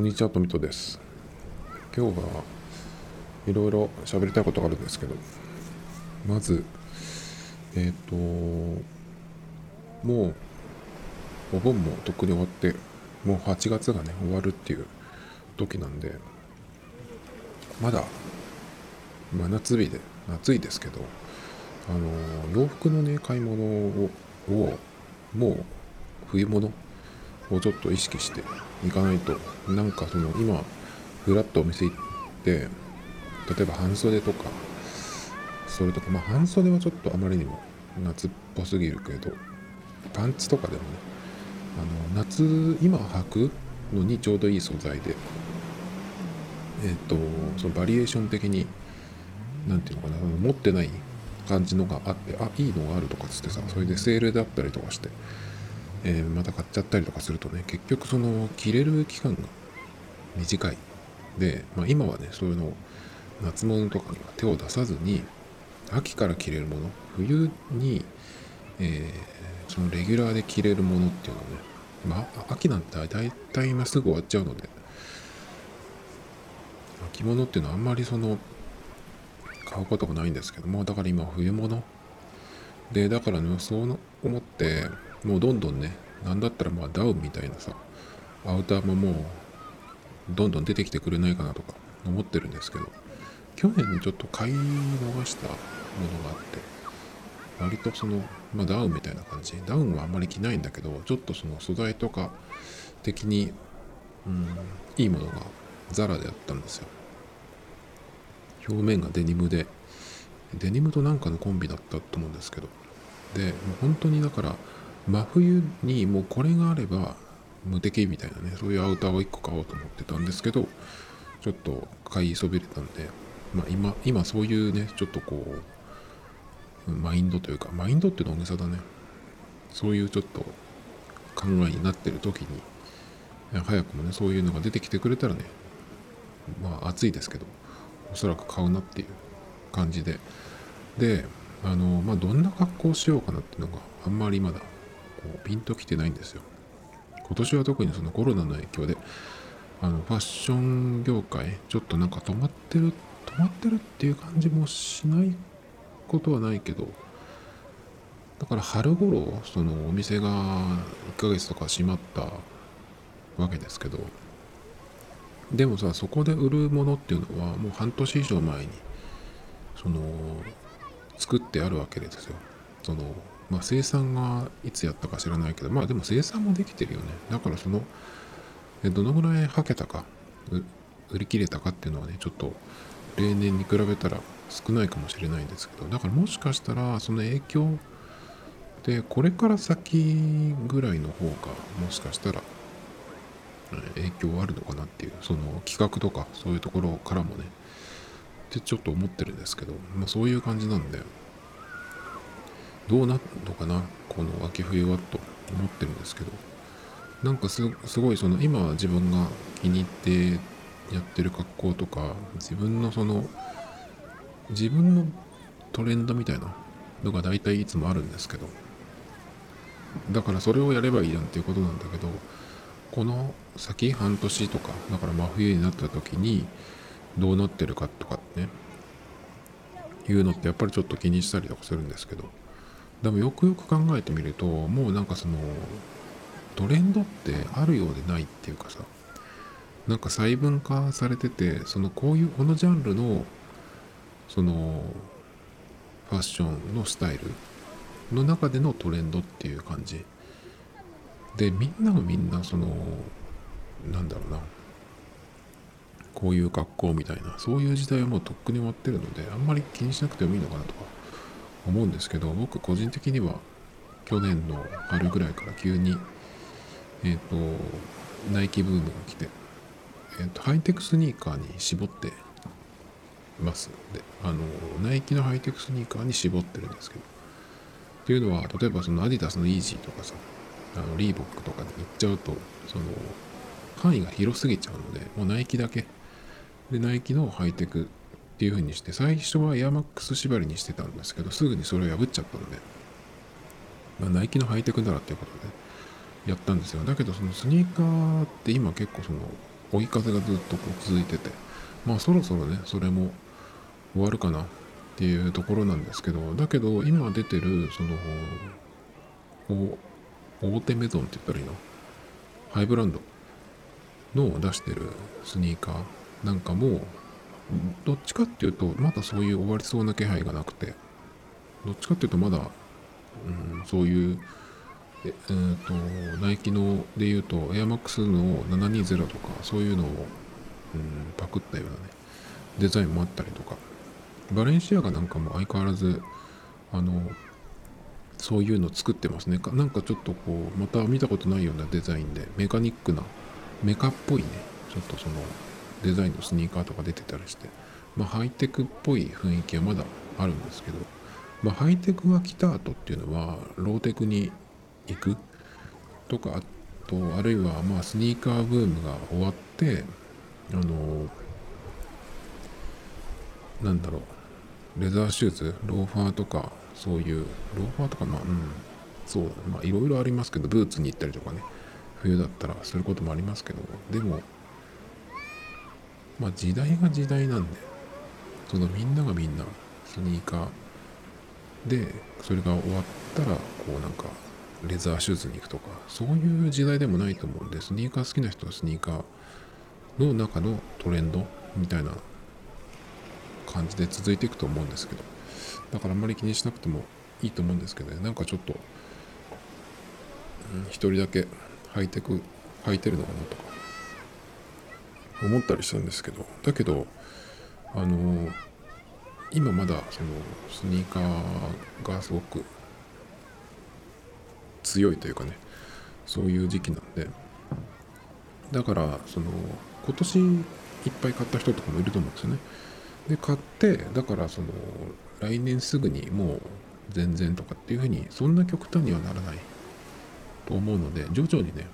こんにちは、トミトです。今日はいろいろ喋りたいことがあるんですけど、まず、えっ、ー、と、もう、お盆もとっくに終わって、もう8月がね、終わるっていう時なんで、まだ、真夏日で、夏いですけど、あの、洋服のね、買い物を、をもう、冬物をちょっと意識していかないと。なんかその今ふらっとお店行って例えば半袖とかそれとかまあ半袖はちょっとあまりにも夏っぽすぎるけどパンツとかでもねあの夏今履くのにちょうどいい素材でえっ、とそのバリエーション的に何ていうのかな持ってない感じのがあってあいいのがあるとかっつってさそれでセールだったりとかしてえー、また買っちゃったりとかするとね結局その着れる期間が短い。で、まあ、今はねそういうのを夏物とかには手を出さずに秋から着れるもの冬に、えー、そのレギュラーで着れるものっていうのをね、まあ、秋なんて大体今すぐ終わっちゃうので。秋物っていうのはあんまりその買うことがないんですけどもだから今冬物。でだからねそう思ってもうどんどんねなんだったらまあダウンみたいなさアウターももうどんどん出てきてくれないかなとか思ってるんですけど去年ちょっと買い逃したものがあって割とその、まあ、ダウンみたいな感じ。ダウンはあんまり着ないんだけどちょっとその素材とか的に、うん、いいものがザラであったんですよ。表面がデニムでデニムとなんかのコンビだったと思うんですけど。でもう本当にだから真冬にもうこれがあれば無敵みたいなねそういうアウターを1個買おうと思ってたんですけどちょっと買いそびれたんで、まあ、今今そういうねちょっとこうマインドというかマインドっていうのは大げさだね。そういうちょっと考えになってる時に早くもねそういうのが出てきてくれたらねまあ暑いですけどおそらく買うなっていう感じで。であのまあどんな格好をしようかなっていうのがあんまりまだこうピンときてないんですよ。今年は特にそのコロナの影響であのファッション業界ちょっとなんか止まってる止まってるっていう感じもしないことはないけどだから春頃そのお店が1ヶ月とか閉まったわけですけどでもさそこで売るものっていうのはもう半年以上前にその作ってあるわけですよそのまあ、生産がいつやったか知らないけど、まあでも生産もできてるよね。だからその、どのぐらいはけたか、売り切れたかっていうのはね、ちょっと例年に比べたら少ないかもしれないんですけど、だからもしかしたらその影響で、これから先ぐらいの方が、もしかしたら影響あるのかなっていう、その企画とかそういうところからもね、ってちょっと思ってるんですけど、まあそういう感じなんで、どうなるのかなこの秋冬はと思ってるんですけど。なんかすごいその今自分が気に入ってやってる格好とか自分のその自分のトレンドみたいなのが大体いつもあるんですけど。だからそれをやればいいやんっていうことなんだけどこの先半年とかだから真冬になった時にどうなってるかとかねいうのってやっぱりちょっと気にしたりとかするんですけど。でもよくよく考えてみるともうなんかそのトレンドってあるようでないっていうかさなんか細分化されててそのこういうこのジャンルのそのファッションのスタイルの中でのトレンドっていう感じ。でみんながみんなそのなんだろうなこういう格好みたいなそういう時代はもうとっくに終わってるのであんまり気にしなくてもいいのかなとか思うんですけど僕個人的には去年の春ぐらいから急にえっ、ー、とナイキブームが来て、えーと、ハイテクスニーカーに絞ってます。であのナイキのハイテクスニーカーに絞ってるんですけどっていうのは例えばそのアディダスのイージーとかさあのリーボックとかで行っちゃうとその範囲が広すぎちゃうのでもうナイキだけ。でナイキのハイテクっていう風にして最初はエアマックス縛りにしてたんですけどすぐにそれを破っちゃったので、まあ、ナイキのハイテクならっていうことでやったんですよ。だけどそのスニーカーって今結構その追い風がずっとこう続いててまあそろそろねそれも終わるかなっていうところなんですけどだけど今出てるその大手メゾンって言ったらいいの？ハイブランドの出してるスニーカーなんかもどっちかっていうとまだそういう終わりそうな気配がなくてどっちかっていうとまだ、うん、そういうええー、とナイキので言うとエアマックスの720とかそういうのを、うん、パクったようなねデザインもあったりとかバレンシアガなんかも相変わらずあのそういうの作ってますね。なんかちょっとこうまた見たことないようなデザインでメカニックなメカっぽいねちょっとそのデザインのスニーカーとか出てたりしてまあハイテクっぽい雰囲気はまだあるんですけどまあハイテクが来た後っていうのはローテクに行く？とかあとあるいはまあスニーカーブームが終わってあのなんだろうレザーシューズ？ローファーとかそういうローファーとかまあうんそうだねまあいろいろありますけどブーツに行ったりとかね冬だったらすることもありますけどでもまあ時代が時代なんでそのみんながみんなスニーカーでそれが終わったらこうなんかレザーシューズに行くとかそういう時代でもないと思うんでスニーカー好きな人はスニーカーの中のトレンドみたいな感じで続いていくと思うんですけどだからあんまり気にしなくてもいいと思うんですけどね。なんかちょっと、うん、一人だけハイテク履いてるのかなとか。思ったりしたんですけどだけどあの今まだそのスニーカーがすごく強いというかねそういう時期なんでだからその今年いっぱい買った人とかもいると思うんですよね。で買ってだからその来年すぐにもう全然とかっていうふうにそんな極端にはならないと思うので徐々にね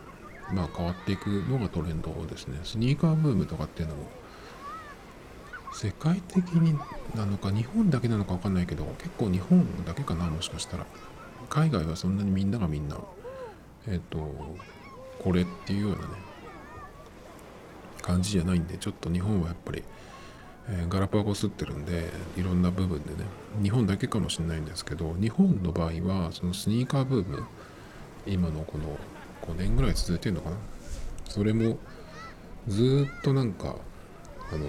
まあ変わっていくのがトレンドですね。スニーカーブームとかっていうのも世界的になのか日本だけなのか分かんないけど結構日本だけかなもしかしたら。海外はそんなにみんながみんなえっ、ー、とこれっていうようなね感じじゃないんでちょっと日本はやっぱり、えー、ガラパゴスってるんでいろんな部分でね日本だけかもしれないんですけど日本の場合はそのスニーカーブーム今のこの5年ぐらい続いてるのかな？それもずっとなんかあの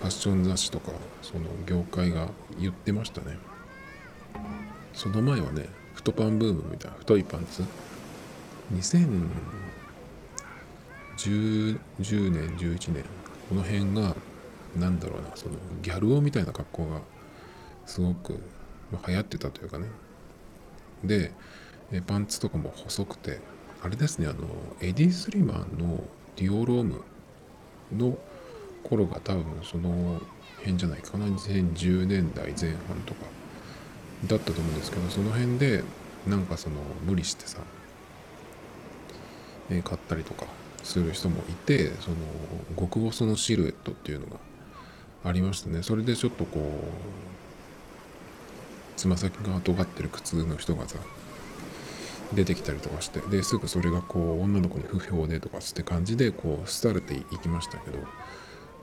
ファッション雑誌とかその業界が言ってましたね。その前はね太パンブームみたいな太いパンツ。2010年11年この辺がなんだろうなそのギャル男みたいな格好がすごく、ま、流行ってたというかね。でパンツとかも細くてあれですねあのエディ・スリマンのディオロームの頃が多分その辺じゃないかな。2010年代前半とかだったと思うんですけどその辺でなんかその無理してさ、え買ったりとかする人もいてその極細のシルエットっていうのがありましたね。それでちょっとこうつま先が尖ってる靴の人がさ出てきたりとかしてですぐそれがこう女の子に不評でとかって感じでこう廃れていきましたけど。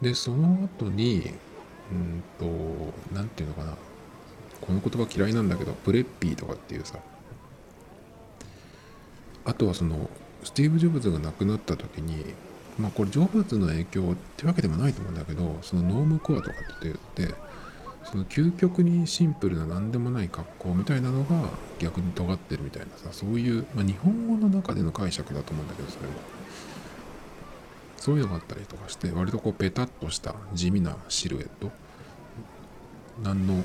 でその後にうんと何て言うのかな。この言葉嫌いなんだけどプレッピーとかっていうさ。あとはそのスティーブ・ジョブズが亡くなった時にまあこれジョブズの影響ってわけでもないと思うんだけどそのノームコアとかって言ってその究極にシンプルな何でもない格好みたいなのが逆に尖ってるみたいなさそういう、まあ、日本語の中での解釈だと思うんだけどそれはそういうのがあったりとかして割とこうペタッとした地味なシルエット。何の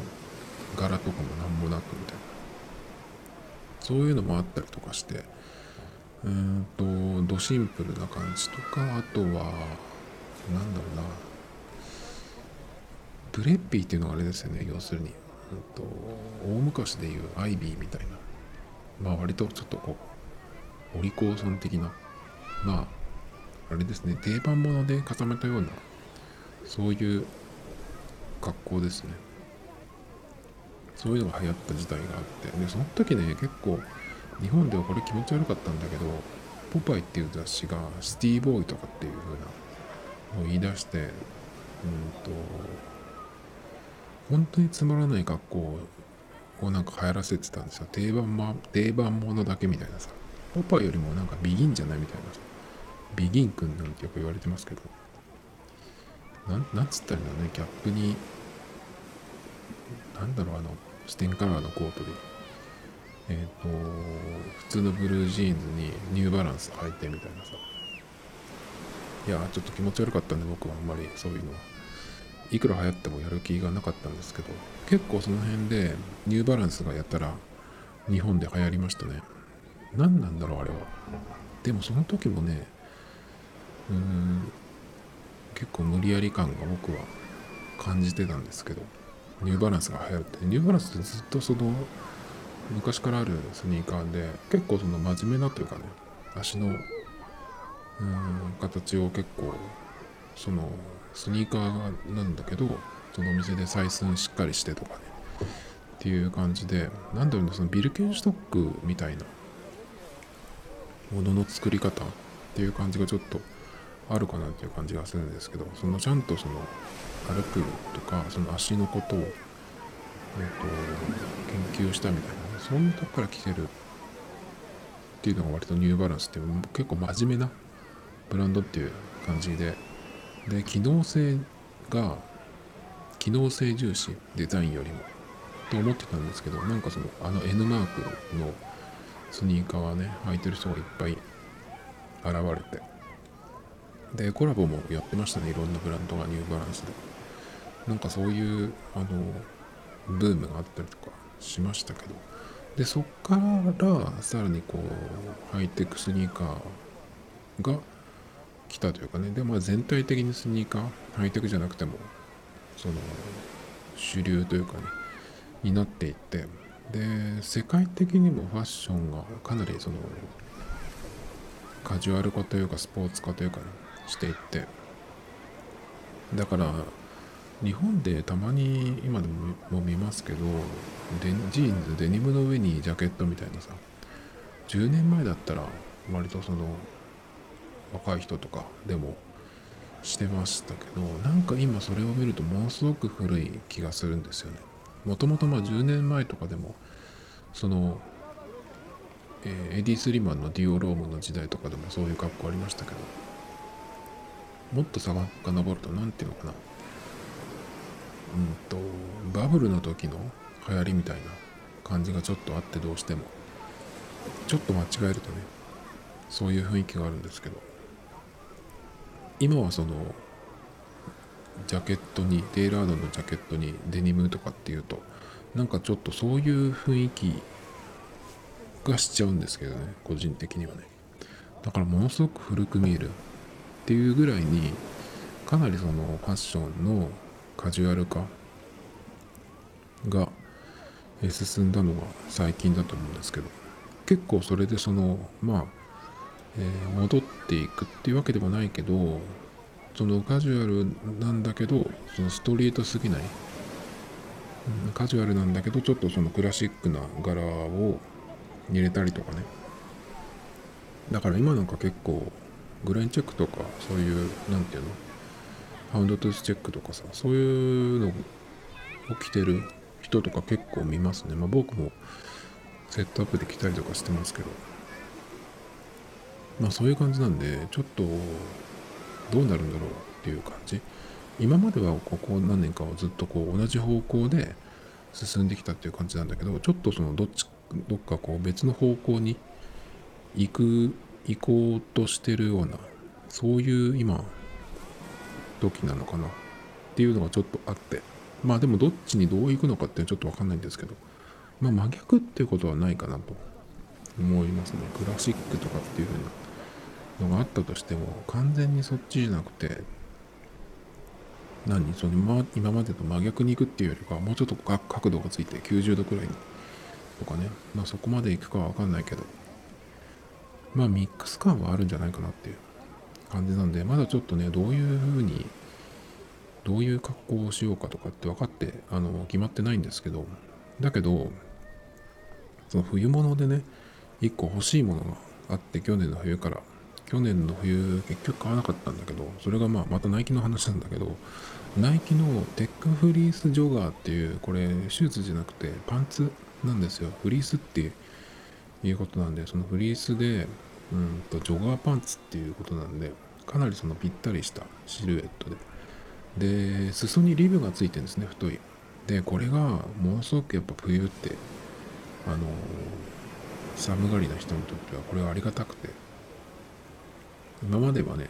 柄とかも何もなくみたいな。そういうのもあったりとかして。うんとドシンプルな感じとかあとはなんだろうな。ブレッピーっていうのがあれですよね要するに、うんと、大昔でいうアイビーみたいな。まあ割とちょっとこうお利口さん的な。まああれですね定番物で固めたようなそういう格好ですね。そういうのが流行った時代があって。でその時ね結構日本ではこれ気持ち悪かったんだけど「ポパイ」っていう雑誌がシティボーイとかっていう風なのを言い出してうんと本当につまらない格好をなんか流行らせてたんですよ。定番,、ま、定番ものだけみたいなさ。ポパイよりもなんかビギンじゃないみたいなさ。ビギンくんなんてよく言われてますけど。なんなんつったらいいんだろうね。ギャップになんだろうあのステンカラーのコートで。えっ、ー、と普通のブルージーンズにニューバランス履いてみたいなさ。いやちょっと気持ち悪かったんで僕はあんまりそういうのは。いくら流行ってもやる気がなかったんですけど結構その辺でニューバランスがやったら日本で流行りましたね。何なんだろうあれは。でもその時もねうん結構無理やり感が僕は感じてたんですけどニューバランスが流行ってニューバランスってずっとその昔からあるスニーカーで結構その真面目なというかね足のうん形を結構そのスニーカーなんだけどそのお店で採寸しっかりしてとかね。っていう感じで何だろうねそのビルケンシュトックみたいなものの作り方っていう感じがちょっとあるかなっていう感じがするんですけどそのちゃんとその歩くとかその足のことを、えー、と研究したみたいなそんなとこから来てるっていうのが割とニューバランスって結構真面目なブランドっていう感じでで機能性が機能性重視デザインよりもと思ってたんですけどなんかそのあの N マークのスニーカーはね履いてる人がいっぱい現れてでコラボもやってましたねいろんなブランドがニューバランスで。なんかそういうあのブームがあったりとかしましたけど。でそっからさらにこうハイテクスニーカーが来たというかね。でも全体的にスニーカーハイテクじゃなくてもその主流というかねになっていって。で世界的にもファッションがかなりそのカジュアル化というかスポーツ化というかねしていって。だから日本でたまに今でも見ますけどジーンズデニムの上にジャケットみたいなさ10年前だったら割とその若い人とかでもしてましたけどなんか今それを見るとものすごく古い気がするんですよね。もともとまあ10年前とかでもその、えー、エディ・スリマンのディオロームの時代とかでもそういう格好ありましたけどもっとさかのぼると何ていうのかな。うんとバブルの時の流行りみたいな感じがちょっとあってどうしてもちょっと間違えるとねそういう雰囲気があるんですけど今はそのジャケットにテイラードのジャケットにデニムとかっていうとなんかちょっとそういう雰囲気がしちゃうんですけどね個人的にはね。だからものすごく古く見えるっていうぐらいにかなりそのファッションのカジュアル化が進んだのが最近だと思うんですけど結構それでそのまあ、えー、戻っていくっていうわけでもないけどそのカジュアルなんだけどそのストリートすぎない、うん、カジュアルなんだけどちょっとそのクラシックな柄を入れたりとかね。だから今なんか結構グレンチェックとかそういう何て言うの？ハウンドトゥースチェックとかさそういうの起きてる人とか結構見ますね。まあ僕もセットアップで来たりとかしてますけど。まあそういう感じなんでちょっとどうなるんだろうっていう感じ。今まではここ何年かはずっとこう同じ方向で進んできたっていう感じなんだけどちょっとそのどっちどっかこう別の方向に行く行こうとしてるようなそういう今時なのかな。っていうのがちょっとあって。まあでもどっちにどう行くのかっていうのはちょっとわかんないんですけど。まあ真逆っていうことはないかなと思いますね。クラシックとかっていう風なのがあったとしても完全にそっちじゃなくて何？その今今までと真逆に行くっていうよりかはもうちょっと角度がついて90度くらいにとかね。まあそこまで行くかはわかんないけど。まあミックス感はあるんじゃないかなっていう。感じなんでまだちょっとねどういう風にどういう格好をしようかとかって分かってあの決まってないんですけど。だけどその冬物でね1個欲しいものがあって去年の冬から。去年の冬結局買わなかったんだけどそれがまあまたナイキの話なんだけどナイキのテックフリースジョガーっていうこれシューズじゃなくてパンツなんですよ。フリースっていうことなんでそのフリースでうんとジョガーパンツっていうことなんでかなりそのぴったりしたシルエットで。で裾にリブがついてるんですね太い。でこれがものすごくやっぱ冬ってあの寒がりな人にとってはこれはありがたくて。今まではね、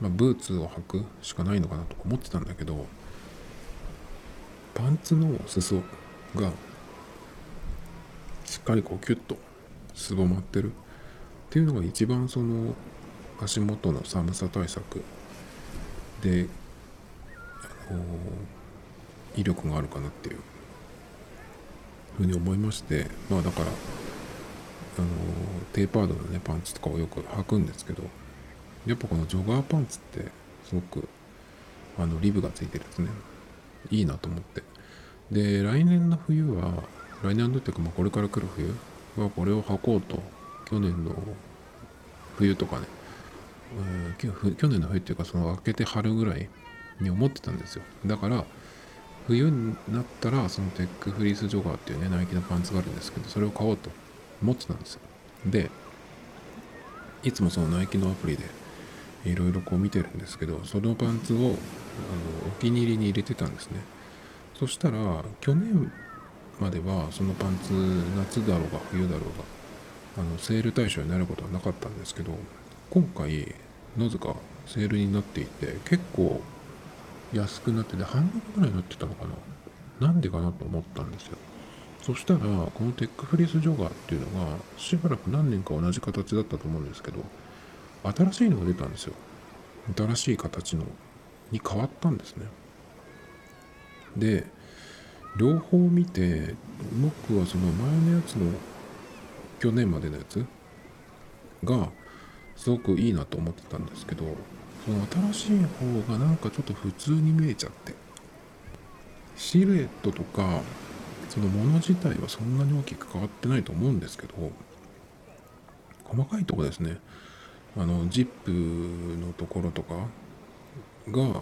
まあ、ブーツを履くしかないのかなと思ってたんだけどパンツの裾がしっかりこうキュッとすぼまってるっていうのが一番その足元の寒さ対策であの威力があるかなっていうふうに思いましてまあだからあのテーパードのねパンツとかをよく履くんですけどやっぱこのジョガーパンツってすごくあのリブがついてるんですね。いいなと思って。で来年の冬は来年のっていうかまあこれから来る冬はこれを履こうと去年の冬とかねうん去年の冬っていうかその明けて春ぐらいに思ってたんですよ。だから冬になったらそのテックフリースジョガーっていうねナイキのパンツがあるんですけどそれを買おうと思ってたんですよ。でいつもそのナイキのアプリでいろいろこう見てるんですけどそのパンツをあのお気に入りに入れてたんですね。そしたら去年まではそのパンツ夏だろうが冬だろうがあのセール対象になることはなかったんですけど今回なぜかセールになっていて結構安くなってて半額ぐらいになってたのかな？なんでかなと思ったんですよ。そしたらこのテックフリースジョガーっていうのがしばらく何年か同じ形だったと思うんですけど新しいのが出たんですよ。新しい形のに変わったんですね。で両方見て僕はその前のやつの去年までのやつがすごくいいなと思ってたんですけどその新しい方がなんかちょっと普通に見えちゃってシルエットとかそのもの自体はそんなに大きく変わってないと思うんですけど細かいとこですね。あのジップのところとかが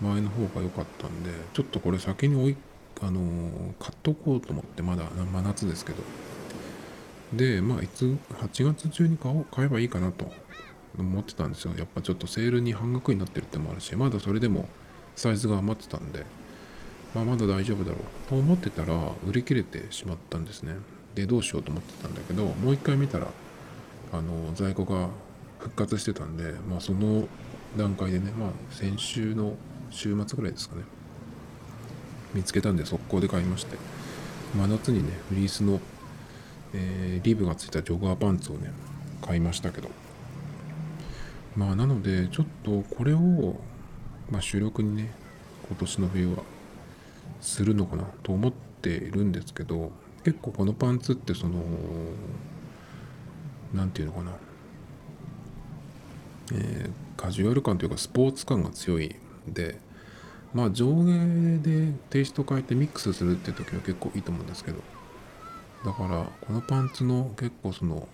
前の方が良かったんでちょっとこれ先に追いあの買っとこうと思ってまだ真夏ですけど。でまあいつ8月中に買おう買えばいいかなと思ってたんですよ。やっぱちょっとセールに半額になってるってもあるしまだそれでもサイズが余ってたんで、まあ、まだ大丈夫だろうと思ってたら売り切れてしまったんですね。でどうしようと思ってたんだけどもう一回見たらあの在庫が復活してたんで、まあ、その段階でね、まあ、先週の週末ぐらいですかね。見つけたんで速攻で買いまして。真夏にねフリースの、えー、リブがついたジョガーパンツをね買いましたけど。まあなのでちょっとこれを、まあ、収録にね今年の冬はするのかなと思っているんですけど結構このパンツってその何て言うのかな。えー、カジュアル感というかスポーツ感が強いんでまあ上下でテイスト変えてミックスするって時は結構いいと思うんですけどだからこのパンツの結構その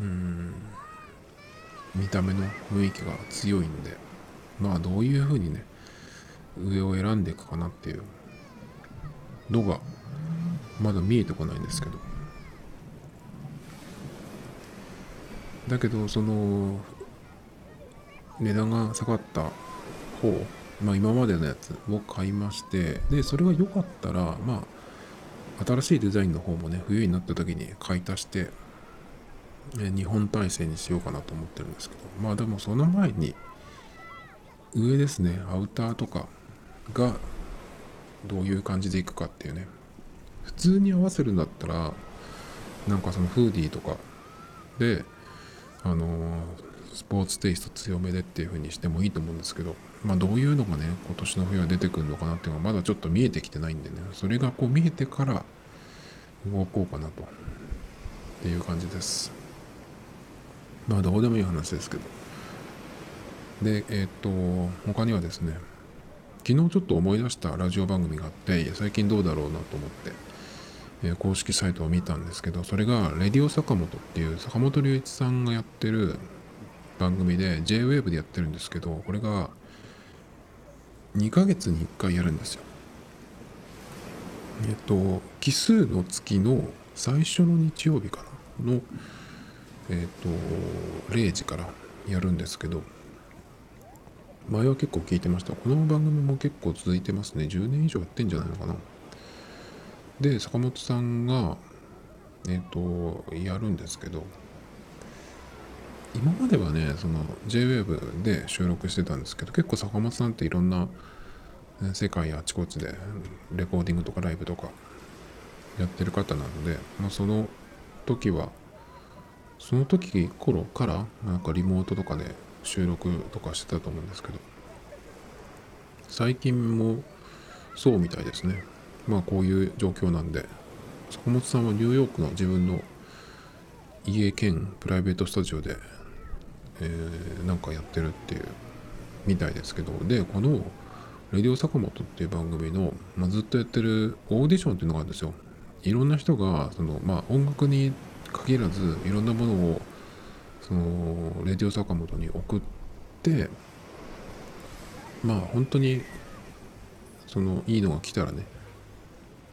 うん見た目の雰囲気が強いんでまあどういう風にね上を選んでいくかなっていうのがまだ見えてこないんですけど。だけどその値段が下がった方まあ今までのやつを買いましてでそれが良かったらまあ新しいデザインの方もね冬になった時に買い足して日本体制にしようかなと思ってるんですけどまあでもその前に上ですねアウターとかがどういう感じでいくかっていうね普通に合わせるんだったらなんかそのフーディーとかであのスポーツテイスト強めでっていう風にしてもいいと思うんですけどまあどういうのがね今年の冬は出てくるのかなっていうのがまだちょっと見えてきてないんでねそれがこう見えてから動こうかなとっていう感じです。まあどうでもいい話ですけど。でえー、っと他にはですね昨日ちょっと思い出したラジオ番組があって最近どうだろうなと思って、え、公式サイトを見たんですけどそれが「レディオ坂本」っていう坂本龍一さんがやってる番組で JWAVE でやってるんですけどこれが2ヶ月に1回やるんですよ。えっと奇数の月の最初の日曜日かな？のえっと0時からやるんですけど前は結構聞いてました。この番組も結構続いてますね。10年以上やってんじゃないのかな？で坂本さんがえっ、とやるんですけど今まではねその JWAVE で収録してたんですけど結構坂本さんっていろんな世界あちこちでレコーディングとかライブとかやってる方なので、まあ、その時はその時頃からなんかリモートとかで収録とかしてたと思うんですけど最近もそうみたいですね。まあこういう状況なんで坂本さんはニューヨークの自分の家兼プライベートスタジオで、えー、なんかやってるっていうみたいですけど。でこの「レディオ坂本」っていう番組の、まあ、ずっとやってるオーディションっていうのがあるんですよ。いろんな人がその、まあ、音楽に限らずいろんなものをそのレディオ坂本に送ってまあ本当にそのいいのが来たらね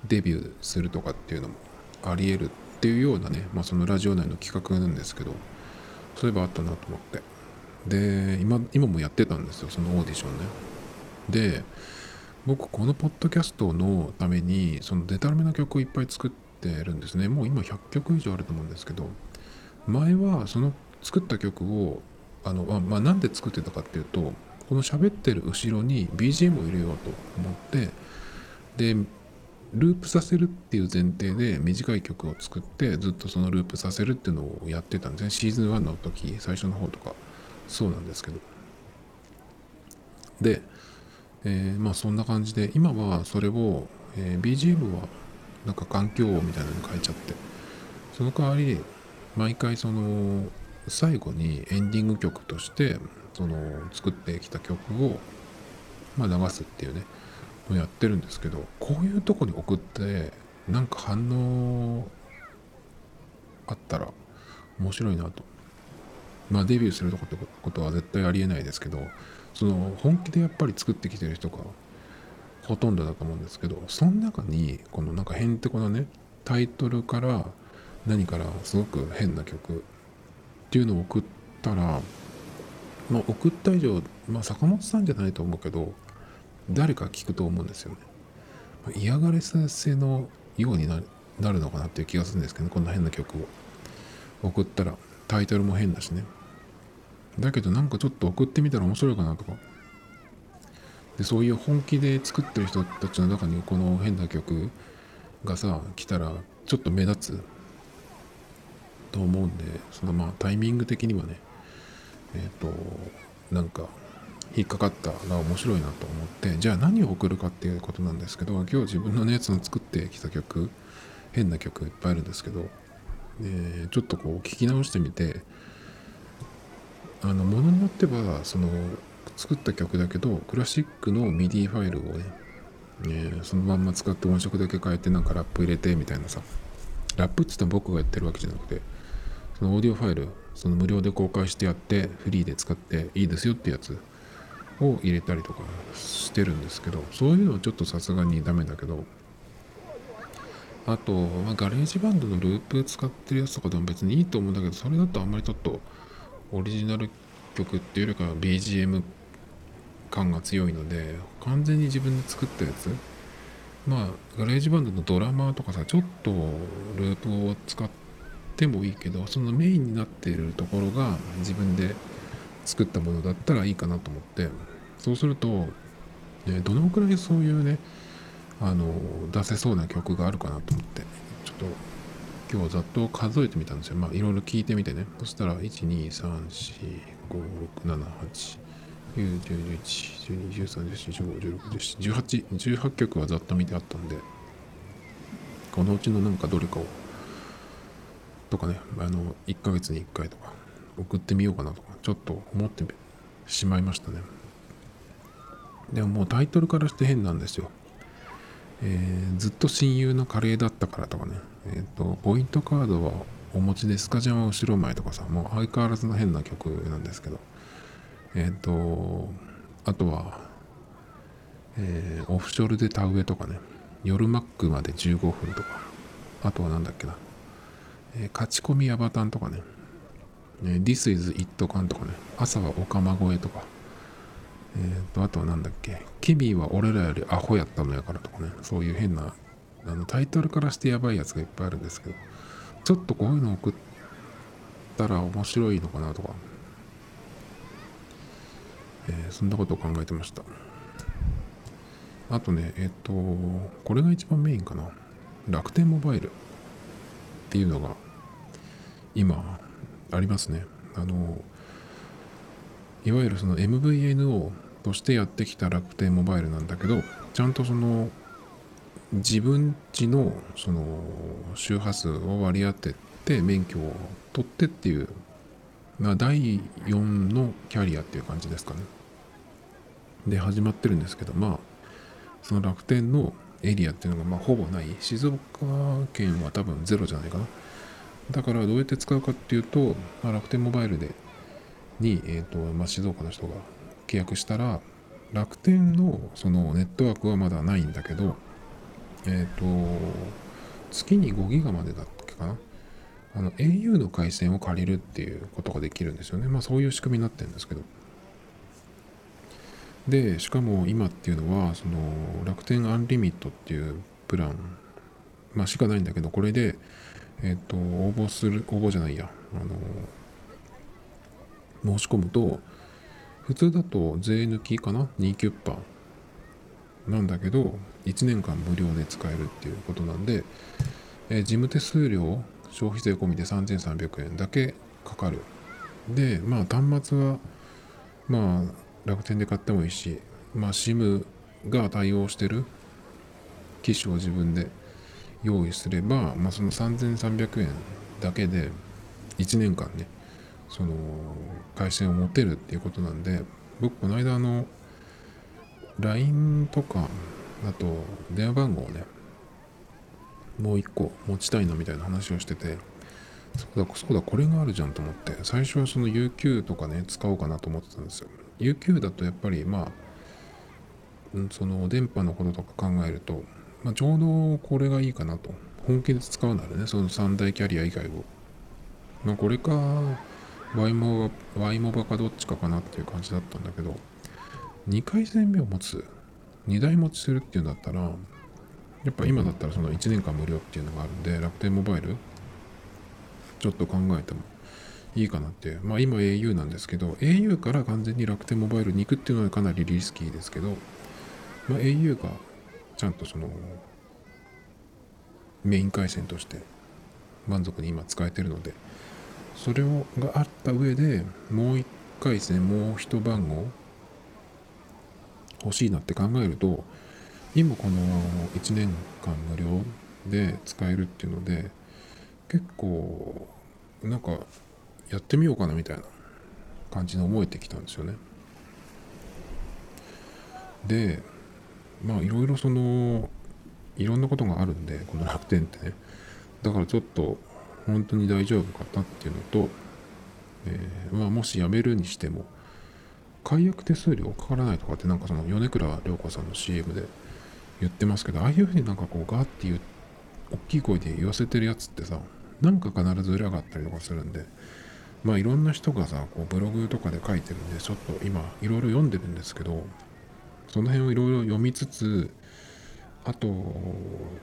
デビューするとかっていうのもありえるっていうようなね、まあ、そのラジオ内の企画なんですけど。そういえばあったなと思って。で今今もやってたんですよそのオーディションね。で僕このポッドキャストのためにそのデタラメな曲をいっぱい作ってるんですね。もう今100曲以上あると思うんですけど前はその作った曲をあの、まあ、なんで作ってたかっていうとこの喋ってる後ろに BGM を入れようと思ってでループさせるっていう前提で短い曲を作ってずっとそのループさせるっていうのをやってたんですね。シーズン1の時最初の方とか。そうなんですけど。で、えー、まあそんな感じで今はそれを、えー、BGM はなんか環境音みたいなのに変えちゃって。その代わり毎回その最後にエンディング曲としてその作ってきた曲を、まあ、流すっていうね。やってるんですけどこういうとこに送ってなんか反応あったら面白いなと。まあデビューするとかってことは絶対ありえないですけどその本気でやっぱり作ってきてる人がほとんどだと思うんですけどその中にこのなんかへんてこなねタイトルから何からすごく変な曲っていうのを送ったらまあ送った以上まあ坂本さんじゃないと思うけど誰か聞くと思うんですよね。嫌がらせのようになるのかなっていう気がするんですけど、ね、こんな変な曲を送ったらタイトルも変だしね。だけどなんかちょっと送ってみたら面白いかなとか。でそういう本気で作ってる人たちの中にこの変な曲がさ来たらちょっと目立つと思うんでそのまあタイミング的にはねえっ、ー、となんか引っかかったら面白いなと思ってじゃあ何を送るかっていうことなんですけど今日自分のねその作ってきた曲変な曲いっぱいあるんですけど、え、ちょっとこう聞き直してみてあのものによってはその作った曲だけどクラシックの MIDI ファイルをね、え、そのまんま使って音色だけ変えてなんかラップ入れてみたいなさラップって言ったら僕がやってるわけじゃなくてそのオーディオファイルその無料で公開してやってフリーで使っていいですよってやつを入れたりとかしてるんですけどそういうのはちょっとさすがにダメだけどあと、まあ、ガレージバンドのループ使ってるやつとかでも別にいいと思うんだけどそれだとあんまりちょっとオリジナル曲っていうよりかは BGM 感が強いので完全に自分で作ったやつ。まあガレージバンドのドラマーとかさちょっとループを使ってもいいけどそのメインになっているところが自分で作ったものだったらいいかなと思って。そうすると、ね、どのくらいそういうねあの出せそうな曲があるかなと思って。ちょっと今日ざっと数えてみたんですよ。まあいろいろ聞いてみてね。そしたら12345678910111213141516171818曲はざっと見てあったんで。このうちのなんかどれかをとかねあの1ヶ月に1回とか送ってみようかなとか。ちょっと思ってしまいましたね。でももうタイトルからして変なんですよ、えー、ずっと親友のカレーだったからとかね。えっ、ー、とポイントカードはお持ちでスカジャンは後ろ前とかさ、もう相変わらずの変な曲なんですけど、えっ、と、あとは、えーオフショルで田植えとかね、夜マックまで15分とか、あとはなんだっけな、えー勝ち込みヤバタンとかね、えー This is It カンとかね、朝はお釜越えとか、えーと、あとはなんだっけ、ケビーは俺らよりアホやったのやからとかね、そういう変な、あのタイトルからしてやばいやつがいっぱいあるんですけど、ちょっとこういうの送ったら面白いのかなとか、えーそんなことを考えてました。あとね、えっ、と、これが一番メインかな。楽天モバイルっていうのが今ありますね。あの、いわゆるその MVNO としてやってきた楽天モバイルなんだけど、ちゃんとその自分家のその周波数を割り当てて免許を取ってっていう、まあ、第4のキャリアっていう感じですかね。で始まってるんですけどまあその楽天のエリアっていうのがまあほぼない静岡県は多分ゼロじゃないかなだからどうやって使うかっていうと、まあ、楽天モバイルでに、えーとまあ、静岡の人が契約したら楽天のそのネットワークはまだないんだけどえっ、と月に5ギガまでだっけかな？あの au の回線を借りるっていうことができるんですよね。まあそういう仕組みになってるんですけど。でしかも今っていうのはその楽天アンリミットっていうプラン、まあ、しかないんだけどこれで、えっと応募する応募じゃないや。あの申し込むと普通だと税抜きかな？2キュッパなんだけど1年間無料で使えるっていうことなんで、えー事務手数料消費税込みで3300円だけかかる。でまあ端末はまあ楽天で買ってもいいし、まあ、SIM が対応してる。機種を自分で用意すれば、まあ、その3300円だけで1年間ねその回線を持てるっていうことなんで僕この間あの LINE とかあと電話番号をねもう一個持ちたいなみたいな話をしててそうだそうだこれがあるじゃんと思って最初はその UQ とかね使おうかなと思ってたんですよ。UQ だとやっぱりまあその電波のこととか考えると、まあ、ちょうどこれがいいかなと。本気で使うならねその三大キャリア以外を。まあこれか Y モバ Y モバかどっちかかなっていう感じだったんだけど2回線目を持つ2台持ちするっていうんだったらやっぱ今だったらその1年間無料っていうのがあるんで楽天モバイルちょっと考えてもいいかなっていう。まあ今 au なんですけど au から完全に楽天モバイルに行くっていうのはかなりリスキーですけど、まあ、au がちゃんとそのメイン回線として満足に今使えてるのでそれをがあった上でもう一回線もう一番号欲しいなって考えると今この1年間無料で使えるっていうので結構なんかやってみようかなみたいな感じに思えてきたんですよね。でまあいろいろそのいろんなことがあるんでこの楽天ってね。だからちょっと本当に大丈夫かなっていうのと、えーまあ、もし辞めるにしても解約手数料かからないとかってなんかその米倉涼子さんの CM で言ってますけどああいうふうになんかこうガーっていう大きい声で言わせてるやつってさなんか必ず裏があったりとかするんでまあいろんな人がさこうブログとかで書いてるんでちょっと今いろいろ読んでるんですけどその辺をいろいろ読みつつあと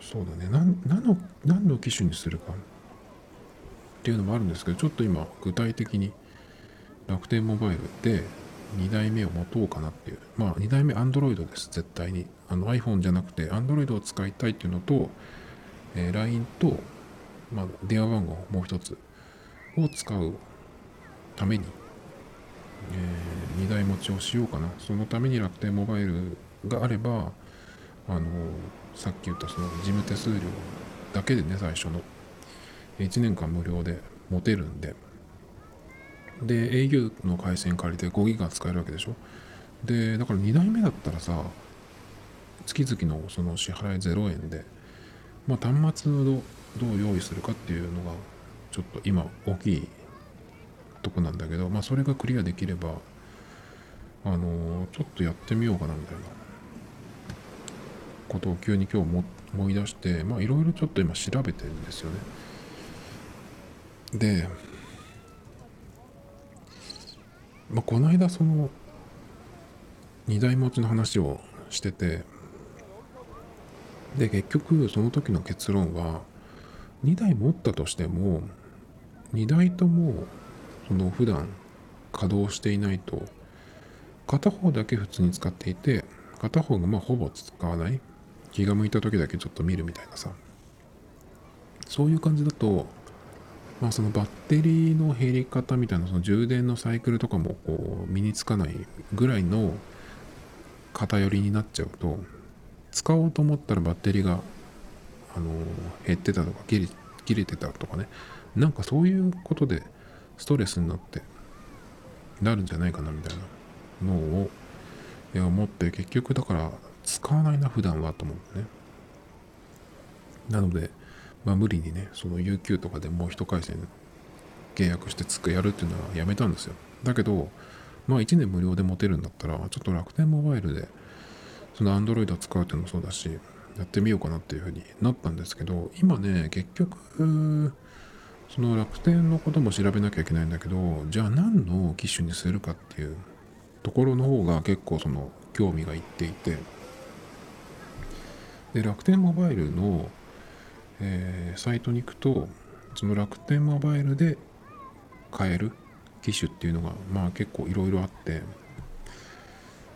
そうだね何の何の機種にするかっていうのもあるんですけどちょっと今具体的に楽天モバイルで2代目を持とうかなっていう。まあ2代目 Android です絶対に。あの iPhone じゃなくて Android を使いたいっていうのと、えー LINE と、まあ、電話番号もう一つを使うために、え2台持ちをしようかな。そのために楽天モバイルがあればあのさっき言ったその事務手数料だけでね最初の。1年間無料で持てるんで。で au の回線借りて5ギガ使えるわけでしょ。でだから2台目だったらさ月々のその支払い0円で、まあ、端末をどう用意するかっていうのがちょっと今大きいとこなんだけど、まあ、それがクリアできればあのちょっとやってみようかなみたいな。ことを急に今日思い出してまあいろいろちょっと今調べてるんですよね。で、まあ、この間その荷台持ちの話をしててで結局その時の結論は2台持ったとしても2台ともその普段稼働していないと片方だけ普通に使っていて片方がまあほぼ使わない。気が向いた時だけちょっと見るみたいなさ。そういう感じだとまあそのバッテリーの減り方みたいなその充電のサイクルとかもこう身につかないぐらいの偏りになっちゃうと使おうと思ったらバッテリーがあの減ってたとか切れてたとかね。なんかそういうことでストレスになってなるんじゃないかなみたいなのを思って結局だから使わないな普段はと思ってね。なのでまあ無理にねその UQ とかでもう一回線契約してつくやるっていうのはやめたんですよ。だけどまあ1年無料で持てるんだったらちょっと楽天モバイルでその Android を使うっていうのもそうだしやってみようかなっていうふうになったんですけど今ね結局その楽天のことも調べなきゃいけないんだけどじゃあ何の機種にするかっていうところの方が結構その興味がいっていて。で楽天モバイルの、えー、サイトに行くとその楽天モバイルで買える機種っていうのがまあ結構いろいろあって。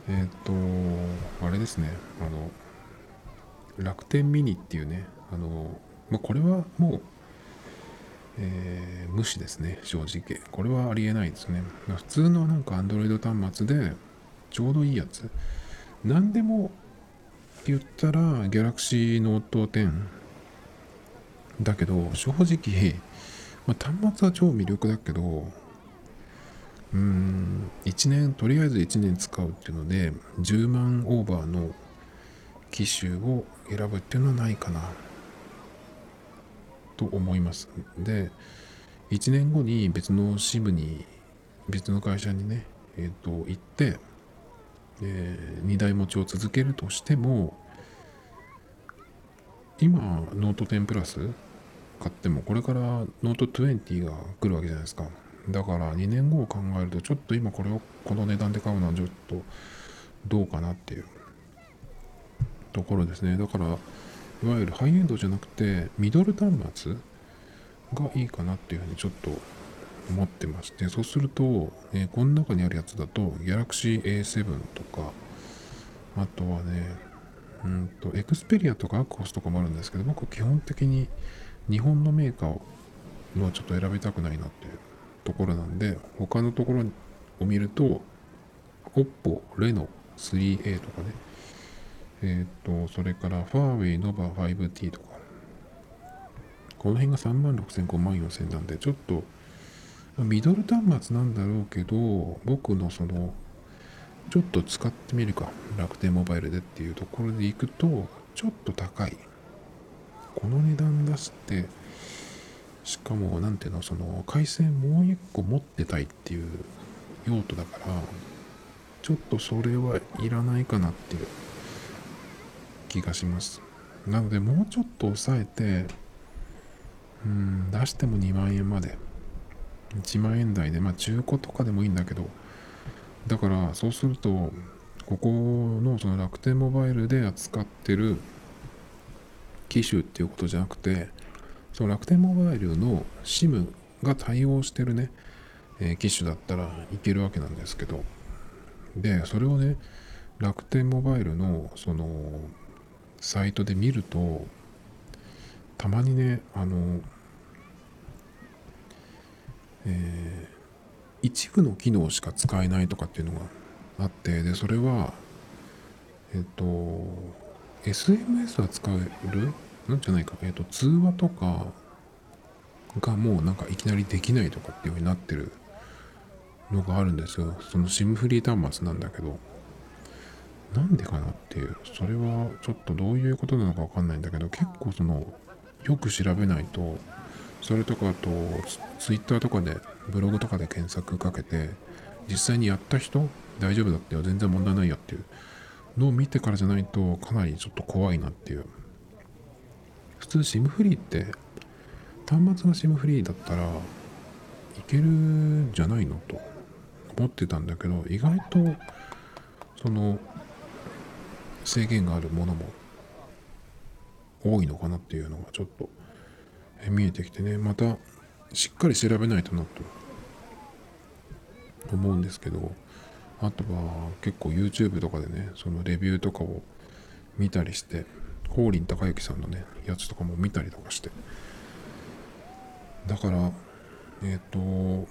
えっ、ー、とあれですね。あの楽天ミニっていうねあの、まあ、これはもう、えー、無視ですね正直。これはありえないですね。普通のなんか Android 端末でちょうどいいやつ。何でも言ったら Galaxy Note 10だけど正直、まあ、端末は超魅力だけどうーん1年とりあえず1年使うっていうので10万オーバーの機種を選ぶっていうのはないかな。と思います。で1年後に別の支部に別の会社にねえっ、ー、と行って、えー、2台持ちを続けるとしても今ノート10プラス買ってもこれからノート20が来るわけじゃないですか。だから2年後を考えるとちょっと今これをこの値段で買うのはちょっとどうかなっていうところですね。だからいわゆるハイエンドじゃなくてミドル端末がいいかなっていうふうにちょっと思ってましてそうすると、えー、この中にあるやつだと Galaxy A7 とかあとはねうんとエクスペリアとかアクオスとかもあるんですけど僕基本的に日本のメーカーをのはちょっと選びたくないなっていうところなんで他のところを見ると OPPO、Reno 3A とかねえっ、とそれからファーウェイ Nova 5T とか。この辺が3万6000、5万4000なんでちょっとミドル端末なんだろうけど僕のそのちょっと使ってみるか。楽天モバイルでっていうところで行くとちょっと高い。この値段出してしかも何ていうのその回線もう一個持ってたいっていう用途だからちょっとそれはいらないかなっていう。気がします。なのでもうちょっと抑えてうん出しても2万円まで。1万円台でまあ中古とかでもいいんだけどだからそうするとここのその楽天モバイルで扱ってる機種っていうことじゃなくてその楽天モバイルの SIM が対応してるね、え、機種だったらいけるわけなんですけど、で、それをね、楽天モバイルのそのサイトで見ると、たまにね、あの、えー、一部の機能しか使えないとかっていうのがあって、で、それは、えっと、SMS は使える？なんじゃないか、えっ、ー、と、通話とかがもうなんかいきなりできないとかっていう風になってるのがあるんですよ。その SIM フリー端末なんだけど、なんでかなっていう、それはちょっとどういうことなのかわかんないんだけど、結構その、よく調べないと、それとかあとツイッターとかでブログとかで検索かけて実際にやった人大丈夫だってよ全然問題ないよっていう。のを見てからじゃないとかなりちょっと怖いなっていう。普通 SIM フリーって端末が SIM フリーだったらいけるんじゃないのと思ってたんだけど意外とその制限があるものも多いのかなっていうのがちょっと見えてきてね。またしっかり調べないとなと思うんですけどあとは結構 YouTube とかでねそのレビューとかを見たりして法輪孝之さんのねやつとかも見たりとかして。だからえっ、ー、と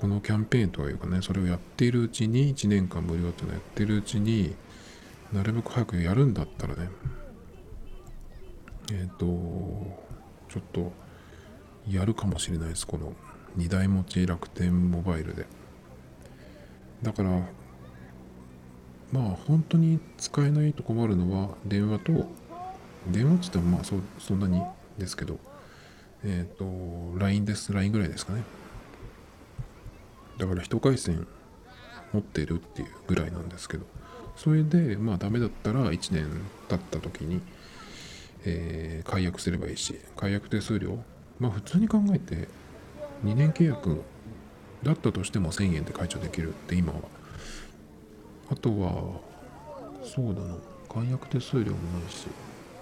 このキャンペーンというかねそれをやっているうちに1年間無料っていうのをやっているうちになるべく早くやるんだったらねえっ、ー、とちょっとやるかもしれないですこの2台持ち楽天モバイルで。だからまあ本当に使えないと困るのは電話と電話って言ってもまあそそんなにですけどえっ、ー、と LINE です。LINE ぐらいですかね。だから一回線持ってるっていうぐらいなんですけどそれでまあダメだったら1年経った時に、えー、解約すればいいし解約手数料まあ普通に考えて2年契約だったとしても1000円で解除できるって今は。あとはそうだな解約手数料もないし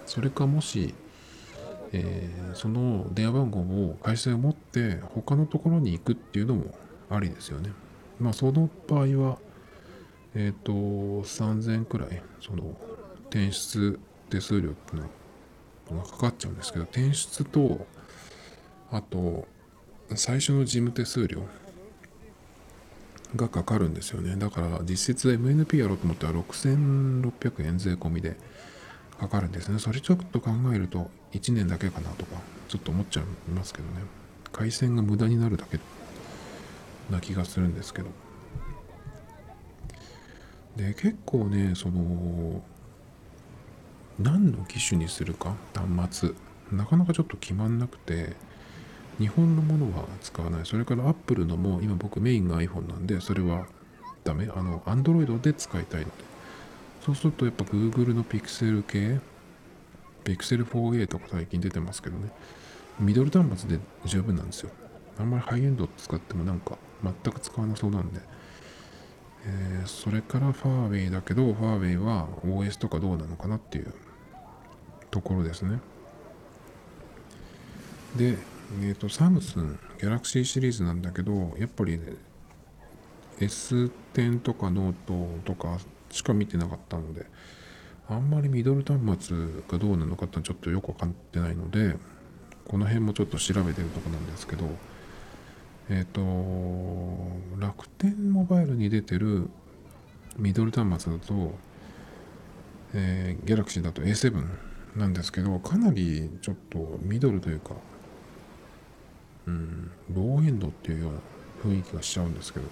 それかもし、えー、その電話番号を会社を持って他のところに行くっていうのもありですよね。まあその場合はえっ、ー、と3000くらいその転出手数料っていうのがかかっちゃうんですけど転出とあと最初の事務手数料がかかるんですよね。だから実質 MNP やろうと思ったら6600円税込みでかかるんですね。それちょっと考えると1年だけかなとかちょっと思っちゃいますけどね。回線が無駄になるだけな気がするんですけど。で結構ねその何の機種にするか？端末。なかなかちょっと決まんなくて日本のものは使わない。それから Apple のも今僕メインが iPhone なんでそれはダメ。あの Android で使いたいので。そうするとやっぱ Google の Pixel 系？Pixel 4a とか最近出てますけどね。ミドル端末で十分なんですよ。あんまりハイエンド使ってもなんか全く使わなそうなんで、えー、それからファーウェイだけどファーウェイは OS とかどうなのかなっていうところですね。でえっ、ー、と、サムスン、ギャラクシーシリーズなんだけど、やっぱりね、S10 とかノートとかしか見てなかったので、あんまりミドル端末がどうなのかってちょっとよくわかってないので、この辺もちょっと調べてるとこなんですけど、えっ、ー、と、楽天モバイルに出てるミドル端末だと、えー、ギャラクシーだと A7 なんですけど、かなりちょっとミドルというか、うん、ローエンドっていうような雰囲気がしちゃうんですけど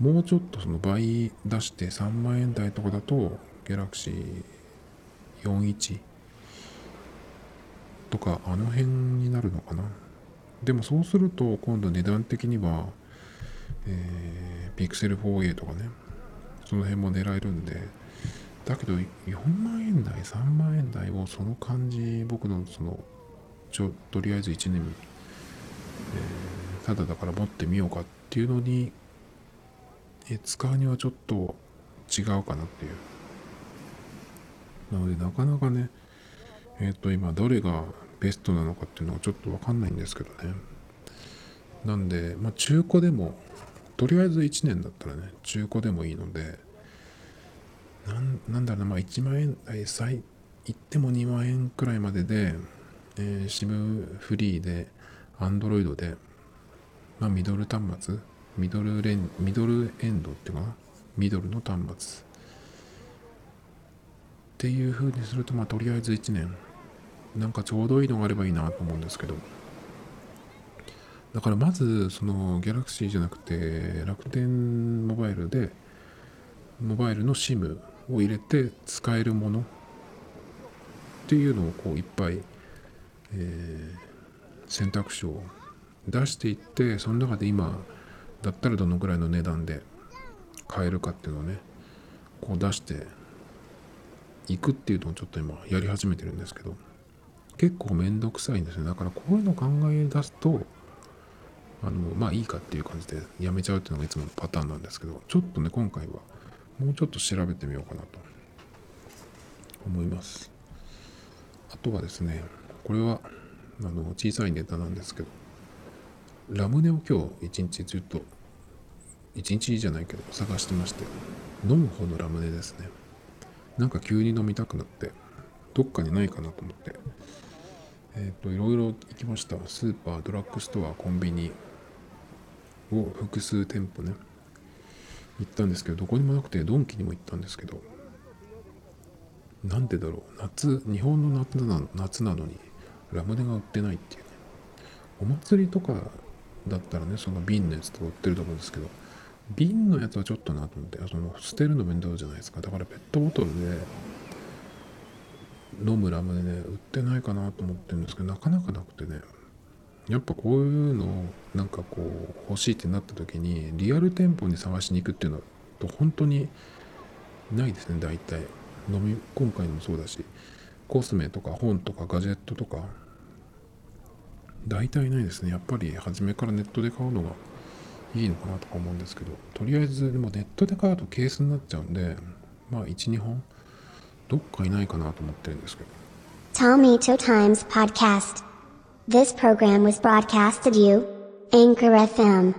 もうちょっとその倍出して3万円台とかだとギャラクシー41とかあの辺になるのかなでもそうすると今度値段的には、えー、ピクセル 4a とかねその辺も狙えるんでだけど4万円台3万円台をその感じ僕のそのちょとりあえず1年、えー、ただだから持ってみようかっていうのに、え使うにはちょっと違うかなっていう。なのでなかなかねえっ、ー、と今どれがベストなのかっていうのはちょっとわかんないんですけどね。なんでまあ中古でもとりあえず1年だったらね中古でもいいのでなんなんだろうなまあ1万円台最言っても2万円くらいまででえー、SIM フリーで Android で、まあ、ミドル端末ミドルレンミドルエンドっていうかなミドルの端末。っていう風にするとまあとりあえず1年なんかちょうどいいのがあればいいなと思うんですけど。だからまずその Galaxy じゃなくて楽天モバイルでモバイルの SIM を入れて使えるもの。っていうのをこういっぱい、えー、選択肢を出していってその中で今だったらどのぐらいの値段で買えるかっていうのをねこう出していくっていうのをちょっと今やり始めてるんですけど。結構めんどくさいんですねだからこういうの考え出すとあのまあいいかっていう感じでやめちゃうっていうのがいつものパターンなんですけどちょっとね今回はもうちょっと調べてみようかなと思います。あとはですねこれはあの小さいネタなんですけどラムネを今日一日ずっと一日じゃないけど探してまして飲む方のラムネですね。なんか急に飲みたくなってどっかにないかなと思ってえっ、ー、といろいろ行きました。スーパードラッグストアコンビニを複数店舗ね行ったんですけどどこにもなくてドンキにも行ったんですけどなんでだろう。夏日本の夏な夏なのにラムネが売ってないっていうね。お祭りとかだったらねその瓶のやつとか売ってると思うんですけど瓶のやつはちょっとなと思ってその捨てるの面倒じゃないですか。だからペットボトルで飲むラムネね売ってないかなと思ってるんですけどなかなかなくてね。やっぱこういうのをなんかこう欲しいってなった時にリアル店舗に探しに行くっていうのと本当にないですね大体。飲み今回もそうだしコスメとか本とかガジェットとか。大体ないですね。やっぱり初めからネットで買うのがいいのかなとか思うんですけどとりあえずでもネットで買うとケースになっちゃうんでまあ12本どっかいないかなと思ってるんですけど Tomito Times Podcast This program was broadcasted you Anchor FM